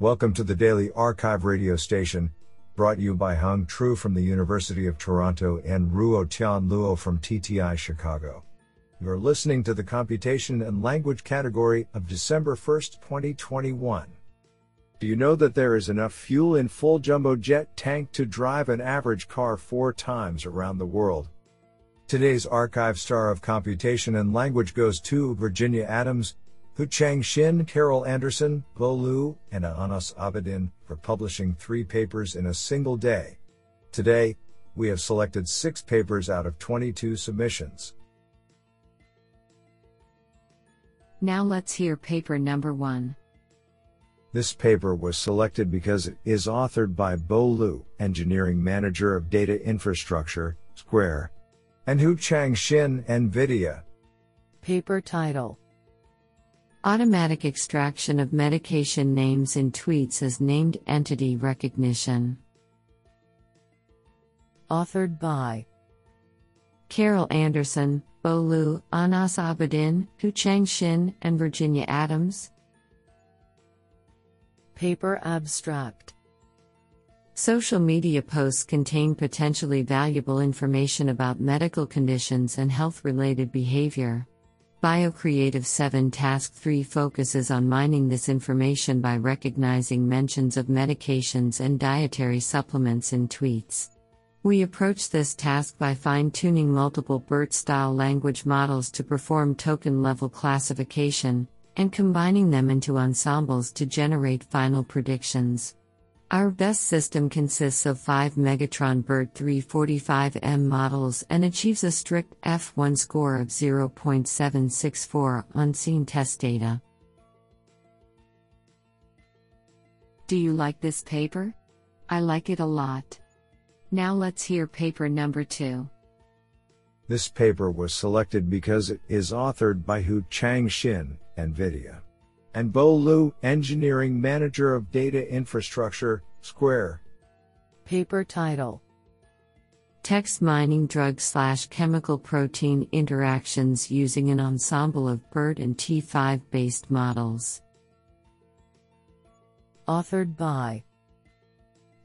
Welcome to the Daily arXiv radio station, brought you by Hung Tru from the University of Toronto and Ruotian Luo from TTI Chicago. You're listening to the Computation and Language category of December 1st, 2021. Do you know that there is enough fuel in full jumbo jet tank to drive an average car four times around the world? Today's arXiv star of computation and language goes to Virginia Adams, Hoo-Chang Shin, Carol Anderson, Bo Lu, and Anas Abedin for publishing three papers in a single day. Today, we have selected six papers out of 22 submissions. Now let's hear paper number one. This paper was selected because it is authored by Bo Lu, Engineering Manager of Data Infrastructure, Square, and Hoo-Chang Shin, NVIDIA. Paper title Automatic extraction of medication names in tweets as named entity recognition. Authored by Carol Anderson, Bo Lu, Anas Abedin, Hoo-Chang Shin, and Virginia Adams. Paper Abstract Social media posts contain potentially valuable information about medical conditions and health related behavior. BioCreative 7 Task 3 focuses on mining this information by recognizing mentions of medications and dietary supplements in tweets. We approach this task by fine tuning multiple BERT style language models to perform token level classification, and combining them into ensembles to generate final predictions. Our best system consists of 5 Megatron BERT 345M models and achieves a strict F1 score of 0.764 on scene test data. Do you like this paper? I like it a lot. Now let's hear paper number 2. This paper was selected because it is authored by Hoo-Chang Shin, NVIDIA and Bo Lu, Engineering Manager of Data Infrastructure, Square. Paper title Text mining drug slash chemical protein interactions using an ensemble of BERT and T5 based models. Authored by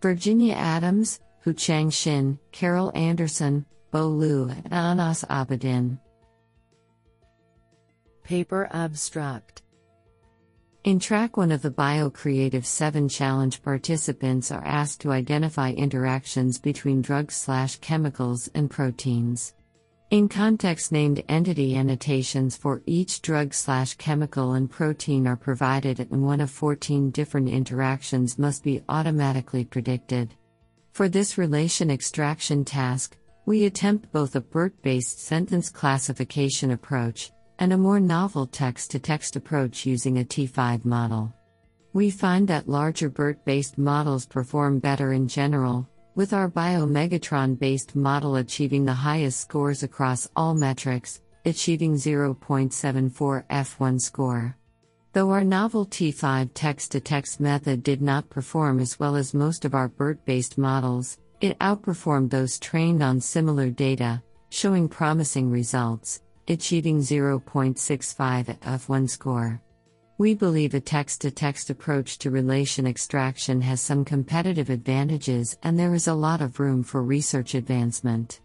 Virginia Adams, Hoo-Chang Shin, Carol Anderson, Bo Lu, and Anas Abedin. Paper Abstract in track 1 of the BioCreative 7 challenge, participants are asked to identify interactions between drugs slash chemicals and proteins. In context named entity annotations for each drug slash chemical and protein are provided and one of 14 different interactions must be automatically predicted. For this relation extraction task, we attempt both a BERT-based sentence classification approach and a more novel text to text approach using a T5 model. We find that larger BERT based models perform better in general, with our BioMegatron based model achieving the highest scores across all metrics, achieving 0.74 F1 score. Though our novel T5 text to text method did not perform as well as most of our BERT based models, it outperformed those trained on similar data, showing promising results achieving 0.65 F1 score. We believe a text to text approach to relation extraction has some competitive advantages and there is a lot of room for research advancement.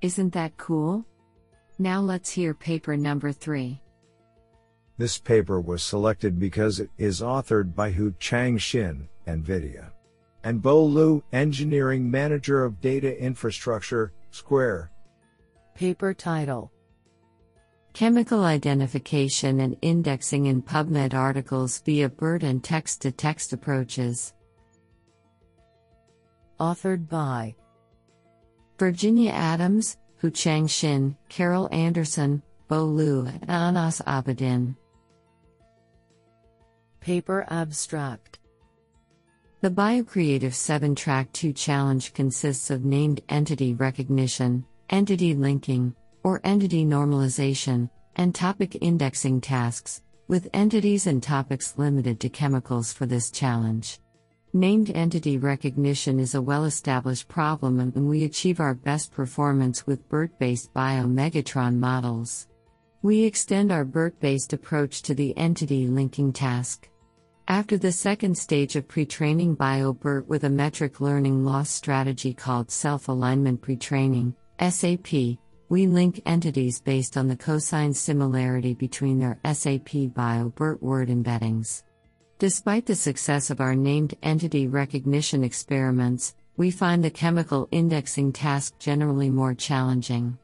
Isn't that cool? Now let's hear paper number 3. This paper was selected because it is authored by Hoo-Chang Shin, NVIDIA, and Bo Lu, Engineering Manager of Data Infrastructure, Square. Paper title Chemical Identification and Indexing in PubMed Articles via BERT and Text to Text Approaches. Authored by Virginia Adams, Hoo-Chang Shin, Carol Anderson, Bo Lu, and Anas Abedin. Paper Abstract the BioCreative 7 Track 2 challenge consists of named entity recognition, entity linking, or entity normalization, and topic indexing tasks, with entities and topics limited to chemicals for this challenge. Named entity recognition is a well established problem, and we achieve our best performance with BERT based biomegatron models. We extend our BERT based approach to the entity linking task. After the second stage of pre training BioBERT with a metric learning loss strategy called self alignment pre training, SAP, we link entities based on the cosine similarity between their SAP BioBERT word embeddings. Despite the success of our named entity recognition experiments, we find the chemical indexing task generally more challenging.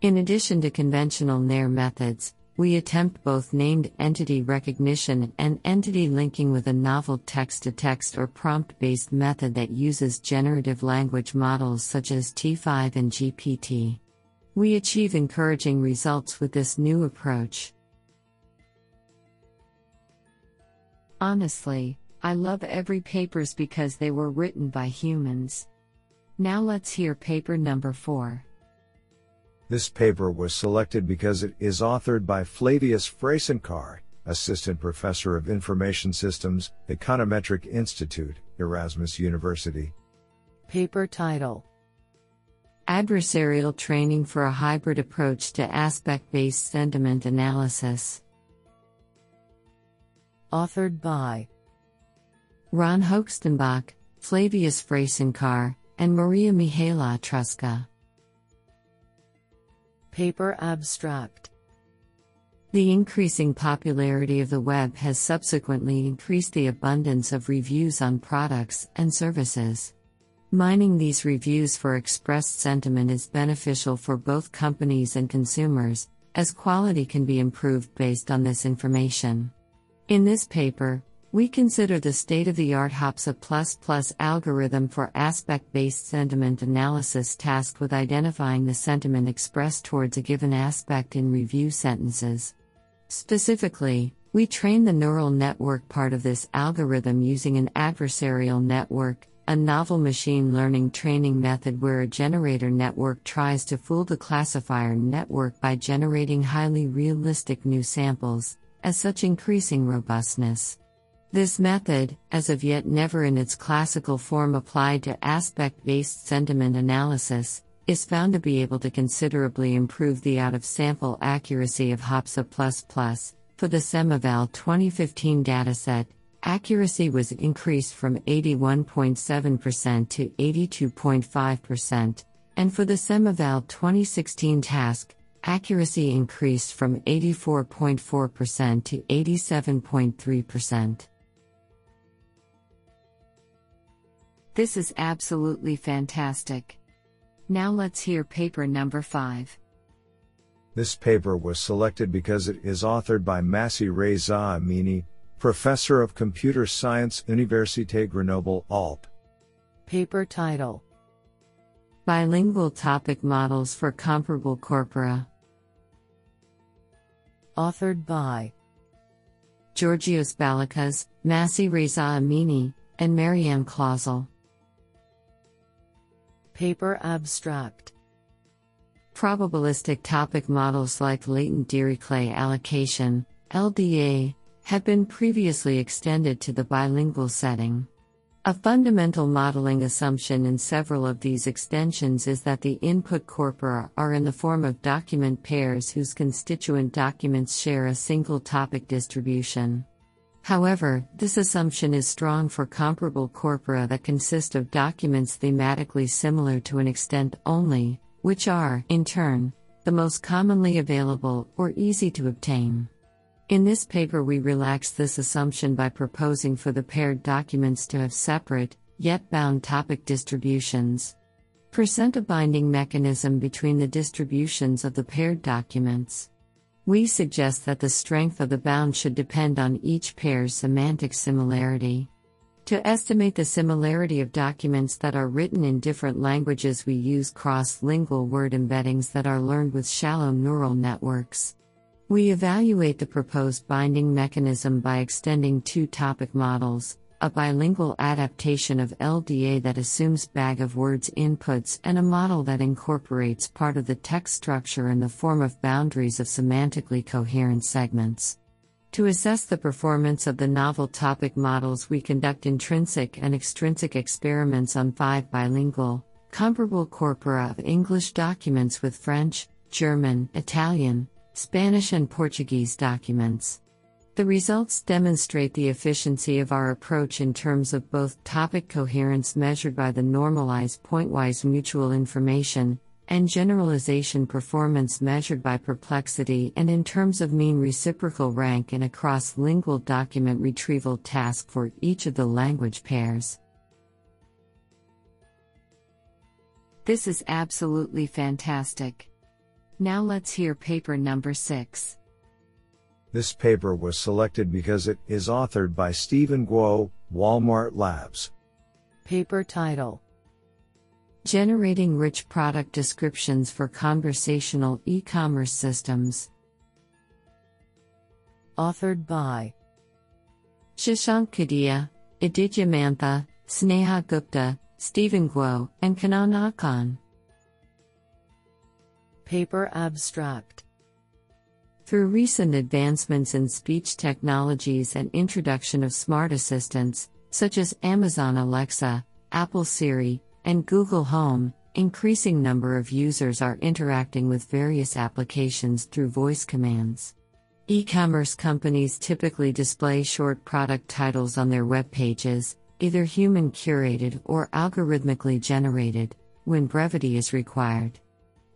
In addition to conventional NER methods, we attempt both named entity recognition and entity linking with a novel text to text or prompt based method that uses generative language models such as T5 and GPT. We achieve encouraging results with this new approach. Honestly, I love every papers because they were written by humans. Now let's hear paper number 4. This paper was selected because it is authored by Flavius Frasincar, Assistant Professor of Information Systems, Econometric Institute, Erasmus University. Paper title Adversarial Training for a Hybrid Approach to Aspect Based Sentiment Analysis. Authored by Ron Hochstenbach, Flavius Frasincar, and Maria Mihaela Trusca. Paper Abstract The increasing popularity of the web has subsequently increased the abundance of reviews on products and services. Mining these reviews for expressed sentiment is beneficial for both companies and consumers, as quality can be improved based on this information. In this paper, we consider the state of the art HAABSA algorithm for aspect based sentiment analysis tasked with identifying the sentiment expressed towards a given aspect in review sentences. Specifically, we train the neural network part of this algorithm using an adversarial network, a novel machine learning training method where a generator network tries to fool the classifier network by generating highly realistic new samples, as such increasing robustness. This method, as of yet never in its classical form applied to aspect based sentiment analysis, is found to be able to considerably improve the out of sample accuracy of HAABSA. For the SemEval 2015 dataset, accuracy was increased from 81.7% to 82.5%, and for the SemEval 2016 task, accuracy increased from 84.4% to 87.3%. This is absolutely fantastic. Now let's hear paper number 5. This paper was selected because it is authored by Massih-Reza Amini, Professor of Computer Science, Université Grenoble, Alpes. Paper title Bilingual Topic Models for Comparable Corpora. Authored by Georgios Balikas, Massi Reza Amini, and Marianne Clausel. Paper Abstract Probabilistic topic models like latent Dirichlet allocation, LDA, have been previously extended to the bilingual setting. A fundamental modeling assumption in several of these extensions is that the input corpora are in the form of document pairs whose constituent documents share a single topic distribution. However, this assumption is strong for comparable corpora that consist of documents thematically similar to an extent only, which are, in turn, the most commonly available or easy to obtain. In this paper, we relax this assumption by proposing for the paired documents to have separate, yet bound topic distributions. Present a binding mechanism between the distributions of the paired documents. We suggest that the strength of the bound should depend on each pair's semantic similarity. To estimate the similarity of documents that are written in different languages, we use cross lingual word embeddings that are learned with shallow neural networks. We evaluate the proposed binding mechanism by extending two topic models a bilingual adaptation of LDA that assumes bag of words inputs, and a model that incorporates part of the text structure in the form of boundaries of semantically coherent segments. To assess the performance of the novel topic models, we conduct intrinsic and extrinsic experiments on five bilingual, comparable corpora of English documents with French, German, Italian, Spanish and Portuguese documents. The results demonstrate the efficiency of our approach in terms of both topic coherence measured by the normalized pointwise mutual information and generalization performance measured by perplexity and in terms of mean reciprocal rank in a cross lingual document retrieval task for each of the language pairs. This is absolutely fantastic. Now let's hear paper number 6. This paper was selected because it is authored by Stephen Guo, Walmart Labs. Paper title Generating Rich Product Descriptions for Conversational E Commerce Systems. Authored by Shashank Kedia, Aditya Mantha, Sneha Gupta, Stephen Guo, and Kannan Achan. Paper Abstract Through recent advancements in speech technologies and introduction of smart assistants, such as Amazon Alexa, Apple Siri, and Google Home, increasing number of users are interacting with various applications through voice commands. E-commerce companies typically display short product titles on their web pages, either human curated or algorithmically generated, when brevity is required.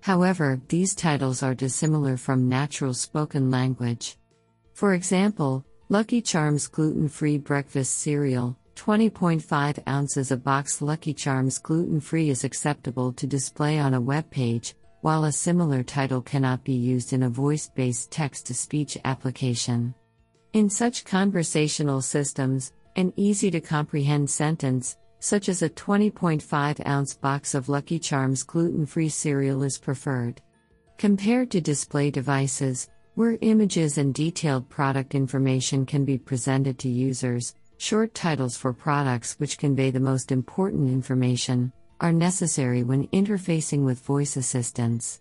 However, these titles are dissimilar from natural spoken language. For example, Lucky Charms gluten free breakfast cereal, 20.5 ounces a box Lucky Charms gluten free is acceptable to display on a web page, while a similar title cannot be used in a voice based text to speech application. In such conversational systems, an easy to comprehend sentence, such as a 20.5 ounce box of Lucky Charms gluten free cereal, is preferred. Compared to display devices, where images and detailed product information can be presented to users, Short titles for products which convey the most important information are necessary when interfacing with voice assistants.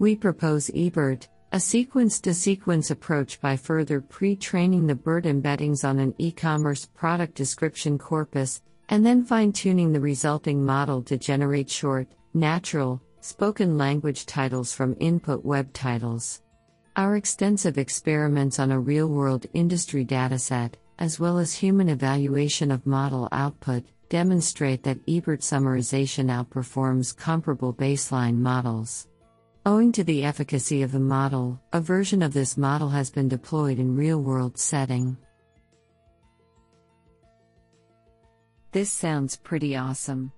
We propose eBERT, a sequence to sequence approach by further pre training the BERT embeddings on an e commerce product description corpus, and then fine tuning the resulting model to generate short, natural, spoken language titles from input web titles. Our extensive experiments on a real world industry dataset, as well as human evaluation of model output, demonstrate that eBERT summarization outperforms comparable baseline models. Owing to the efficacy of the model, a version of this model has been deployed in real-world setting. This sounds pretty awesome.